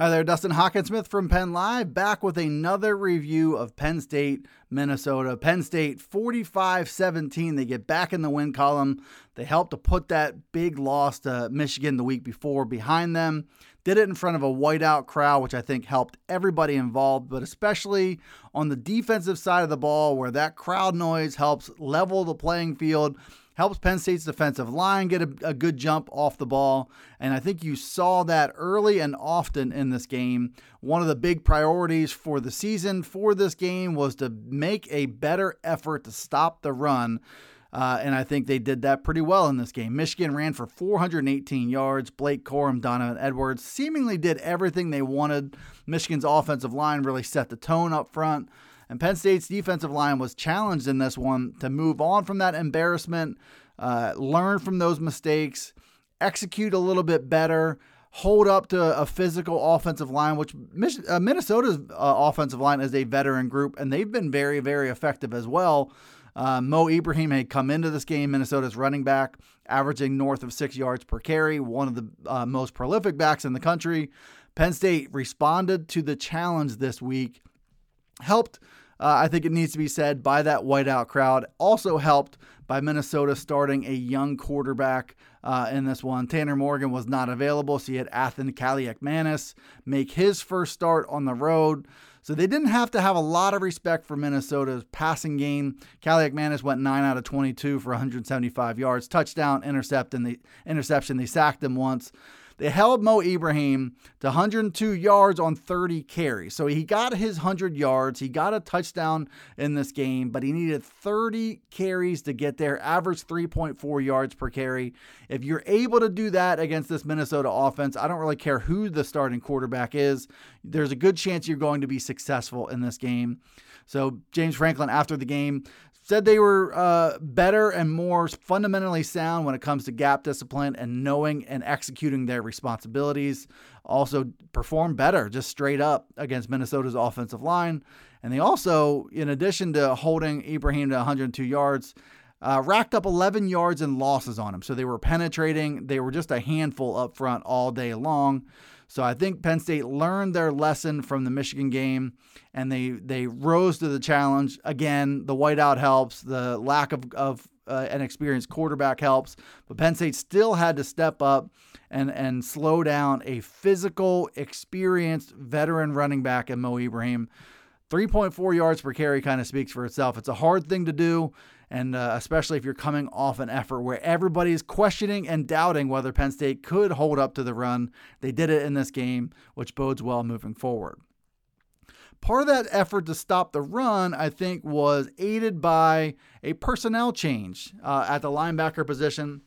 Hi there, Dustin Hockensmith from Penn Live, back with another review of Penn State, Minnesota. Penn State 45 17. They get back in the win column. They helped to put that big loss to Michigan the week before behind them. Did it in front of a whiteout crowd, which I think helped everybody involved, but especially on the defensive side of the ball, where that crowd noise helps level the playing field helps Penn State's defensive line get a, a, good jump off the ball. And I think you saw that early and often in this game. One of the big priorities for the season for this game was to make a better effort to stop the run. Uh, and I think they did that pretty well in this game. Michigan ran for 418 yards. Blake Corum, Donovan Edwards seemingly did everything they wanted. Michigan's offensive line really set the tone up front. And Penn State's defensive line was challenged in this one to move on from that embarrassment, uh, learn from those mistakes, execute a little bit better, hold up to a physical offensive line, which uh, Minnesota's uh, offensive line is a veteran group, and they've been very, very effective as well. Uh, Mo Ibrahim had come into this game, Minnesota's running back, averaging north of six yards per carry, one of the uh, most prolific backs in the country. Penn State responded to the challenge this week, helped uh, I think it needs to be said by that whiteout crowd. Also helped by Minnesota starting a young quarterback uh, in this one. Tanner Morgan was not available, so you had Athan Kaliakmanis make his first start on the road. So they didn't have to have a lot of respect for Minnesota's passing game. Kaliakmanis went 9 out of 22 for 175 yards, touchdown, intercept, and the interception. They sacked him once. They held Mo Ibrahim to 102 yards on 30 carries. So he got his 100 yards. He got a touchdown in this game, but he needed 30 carries to get there, average 3.4 yards per carry. If you're able to do that against this Minnesota offense, I don't really care who the starting quarterback is, there's a good chance you're going to be successful in this game. So James Franklin, after the game, said they were uh, better and more fundamentally sound when it comes to gap discipline and knowing and executing their responsibilities. Also, performed better just straight up against Minnesota's offensive line. And they also, in addition to holding Ibrahim to 102 yards, uh, racked up 11 yards and losses on him. So they were penetrating. They were just a handful up front all day long. So I think Penn State learned their lesson from the Michigan game and they they rose to the challenge. Again, the whiteout helps, the lack of, of uh, an experienced quarterback helps, but Penn State still had to step up and and slow down a physical, experienced veteran running back in Mo Ibrahim. 3.4 yards per carry kind of speaks for itself. It's a hard thing to do and uh, especially if you're coming off an effort where everybody's questioning and doubting whether Penn State could hold up to the run. They did it in this game, which bodes well moving forward. Part of that effort to stop the run, I think, was aided by a personnel change uh, at the linebacker position.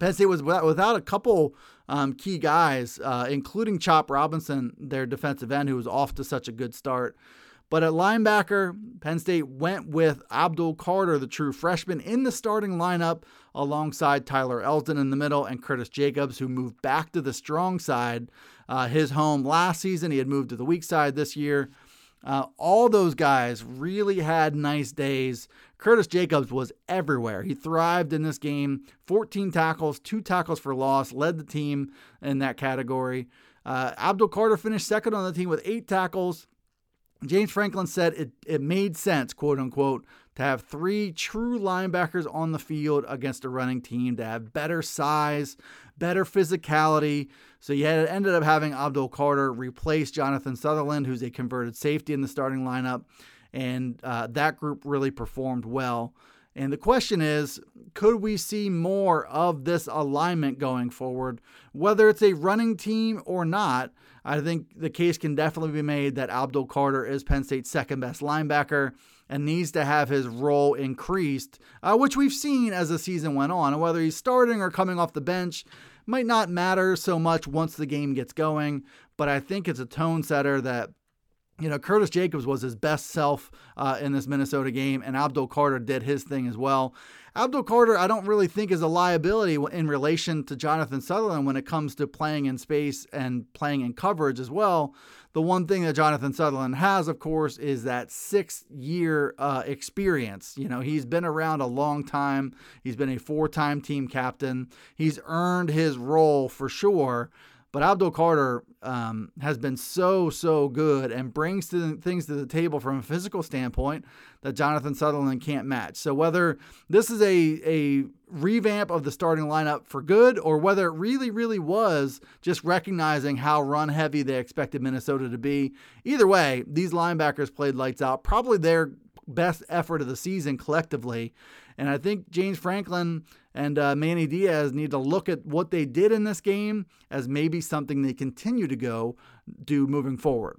Penn State was without, a couple um, key guys, uh, including Chop Robinson, their defensive end, who was off to such a good start. But at linebacker, Penn State went with Abdul Carter, the true freshman, in the starting lineup alongside Tyler Elsdon in the middle and Curtis Jacobs, who moved back to the strong side. Uh, his home last season, he had moved to the weak side this year. Uh, all those guys really had nice days. Curtis Jacobs was everywhere. He thrived in this game 14 tackles, two tackles for loss, led the team in that category. Uh, Abdul Carter finished second on the team with eight tackles, James Franklin said it, it made sense, quote unquote, to have three true linebackers on the field against a running team to have better size, better physicality. So you had, ended up having Abdul Carter replace Jonathan Sutherland, who's a converted safety in the starting lineup. and uh, that group really performed well. And the question is could we see more of this alignment going forward? Whether it's a running team or not, I think the case can definitely be made that Abdul Carter is Penn State's second best linebacker and needs to have his role increased, uh, which we've seen as the season went on. And whether he's starting or coming off the bench might not matter so much once the game gets going, but I think it's a tone setter that you know, Curtis Jacobs was his best self uh, in this Minnesota game, and Abdul Carter did his thing as well. Abdul Carter, I don't really think is a liability in relation to Jonathan Sutherland when it comes to playing in space and playing in coverage as well. The one thing that Jonathan Sutherland has, of course, is that six year uh, experience. You know, he's been around a long time, he's been a four time team captain, he's earned his role for sure. But Abdul Carter um, has been so, so good and brings two things to the table from a physical standpoint that Jonathan Sutherland can't match. So whether this is a, a revamp of the starting lineup for good or whether it really, really was just recognizing how run heavy they expected Minnesota to be, either way, these linebackers played lights out. Probably their best effort of the season collectively. And I think James Franklin and uh, Manny Diaz need to look at what they did in this game as maybe something they continue to go do moving forward.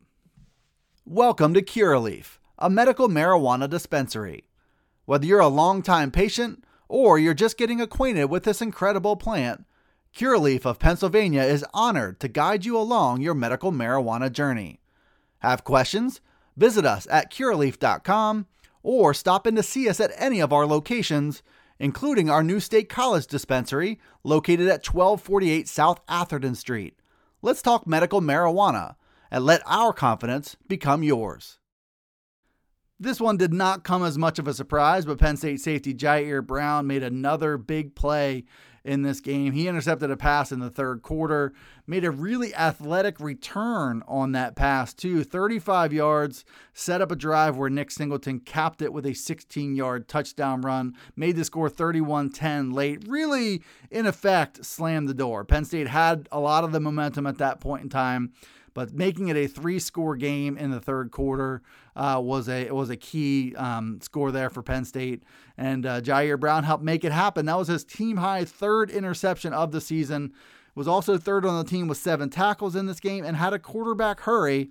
Welcome to Curaleaf, a medical marijuana dispensary. Whether you're a longtime patient or you're just getting acquainted with this incredible plant, Curaleaf of Pennsylvania is honored to guide you along your medical marijuana journey. Have questions? Visit us at curaleaf.com or stop in to see us at any of our locations including our new State College dispensary located at 1248 South Atherton Street. Let's talk medical marijuana and let our confidence become yours. This one did not come as much of a surprise, but Penn State safety Ji'Ayir Brown made another big play in this game. He intercepted a pass in the third quarter, made a really athletic return on that pass, too. 35 yards, set up a drive where Nick Singleton capped it with a 16 yard touchdown run, made the score 31 10 late. Really, in effect, slammed the door. Penn State had a lot of the momentum at that point in time but making it a three-score game in the third quarter uh, was a was a key um, score there for Penn State, and uh, Ji'Ayir Brown helped make it happen. That was his team high third interception of the season. Was also third on the team with seven tackles in this game and had a quarterback hurry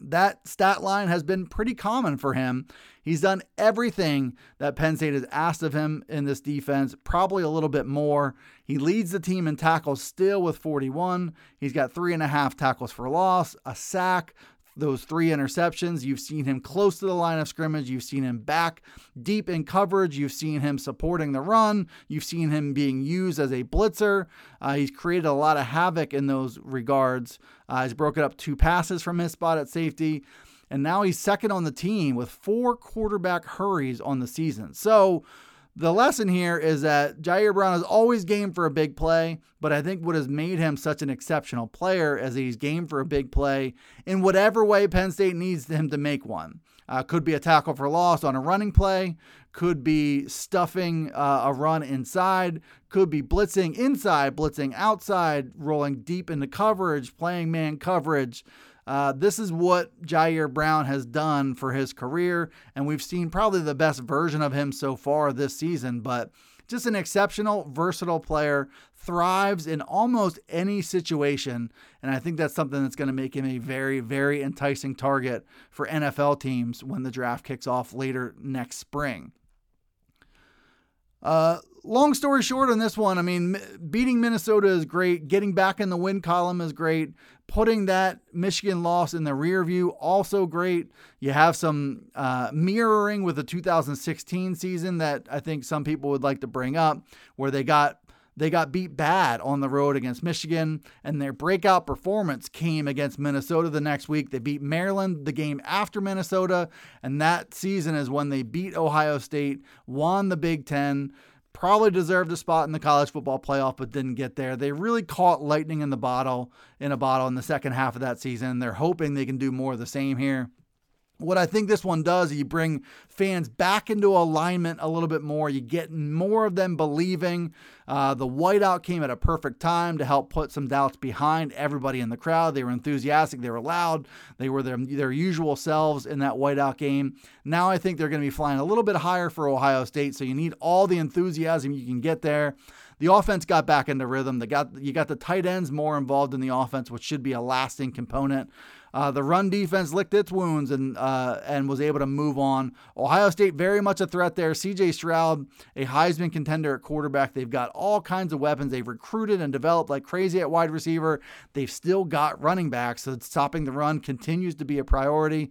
that stat line has been pretty common for him. He's done everything that Penn State has asked of him in this defense, probably a little bit more. He leads the team in tackles still with 41. He's got three and a half tackles for loss, a sack, those three interceptions. You've seen him close to the line of scrimmage. You've seen him back deep in coverage. You've seen him supporting the run. You've seen him being used as a blitzer. Uh, he's created a lot of havoc in those regards. Uh, he's broken up two passes from his spot at safety. And now he's second on the team with four quarterback hurries on the season. So, the lesson here is that Ji'Ayir Brown is always game for a big play, but I think what has made him such an exceptional player is he's game for a big play in whatever way Penn State needs him to make one. Uh, could be a tackle for loss on a running play, could be stuffing uh, a run inside, could be blitzing inside, blitzing outside, rolling deep into coverage, playing man coverage. Uh, this is what Ji'Ayir Brown has done for his career, and we've seen probably the best version of him so far this season. But just an exceptional, versatile player, thrives in almost any situation. And I think that's something that's going to make him a very, very enticing target for NFL teams when the draft kicks off later next spring. Uh, long story short on this one, I mean, beating Minnesota is great. Getting back in the win column is great. Putting that Michigan loss in the rear view, also great. You have some uh, mirroring with the 2016 season that I think some people would like to bring up, where they got they got beat bad on the road against Michigan, and their breakout performance came against Minnesota the next week. They beat Maryland the game after Minnesota, and that season is when they beat Ohio State, won the Big Ten probably deserved a spot in the college football playoff but didn't get there. They really caught lightning in the bottle in a bottle in the second half of that season. They're hoping they can do more of the same here. What I think this one does, is you bring fans back into alignment a little bit more. You get more of them believing. Uh, the whiteout came at a perfect time to help put some doubts behind everybody in the crowd. They were enthusiastic, they were loud, they were their, their usual selves in that whiteout game. Now I think they're going to be flying a little bit higher for Ohio State, so you need all the enthusiasm you can get there. The offense got back into rhythm. They got you got the tight ends more involved in the offense, which should be a lasting component. Uh, the run defense licked its wounds and uh, and was able to move on. Ohio State very much a threat there. C.J. Stroud, a Heisman contender at quarterback. They've got all kinds of weapons. They've recruited and developed like crazy at wide receiver. They've still got running backs, so stopping the run continues to be a priority.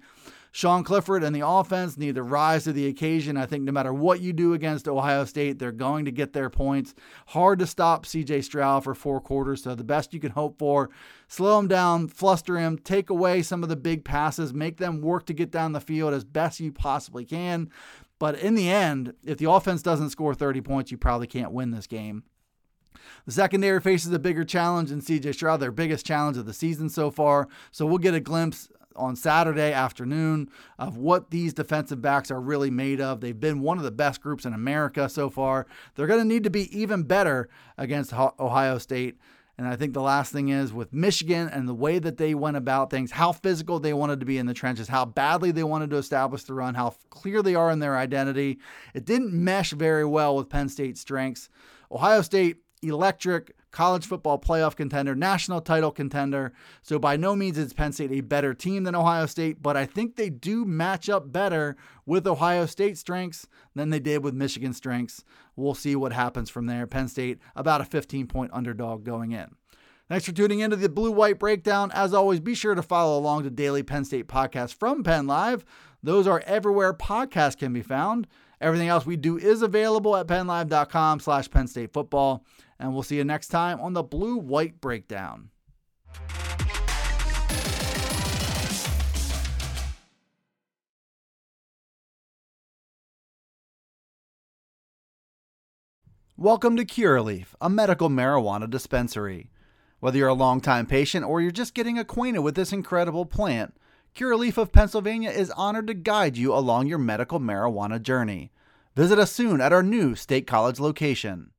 Sean Clifford and the offense need to rise to the occasion. I think no matter what you do against Ohio State, they're going to get their points. Hard to stop CJ Stroud for four quarters, so the best you can hope for. Slow him down, fluster him, take away some of the big passes, make them work to get down the field as best you possibly can. But in the end, if the offense doesn't score 30 points, you probably can't win this game. The secondary faces a bigger challenge than CJ Stroud, their biggest challenge of the season so far. So we'll get a glimpse on Saturday afternoon of what these defensive backs are really made of. They've been one of the best groups in America so far. They're going to need to be even better against Ohio State. And I think the last thing is with Michigan and the way that they went about things, how physical they wanted to be in the trenches, how badly they wanted to establish the run, how clear they are in their identity. It didn't mesh very well with Penn State's strengths. Ohio State, electric, college football playoff contender, national title contender. So by no means is Penn State a better team than Ohio State, but I think they do match up better with Ohio State strengths than they did with Michigan strengths. We'll see what happens from there. Penn State about a 15 point underdog going in. Thanks for tuning into the Blue White Breakdown. As always, be sure to follow along to daily Penn State podcasts from Penn Live. Those are everywhere podcasts can be found. Everything else we do is available at pennlive.com slash Penn State football. And we'll see you next time on the Blue White Breakdown. Welcome to Curaleaf, a medical marijuana dispensary. Whether you're a longtime patient or you're just getting acquainted with this incredible plant, Curaleaf of Pennsylvania is honored to guide you along your medical marijuana journey. Visit us soon at our new State College location.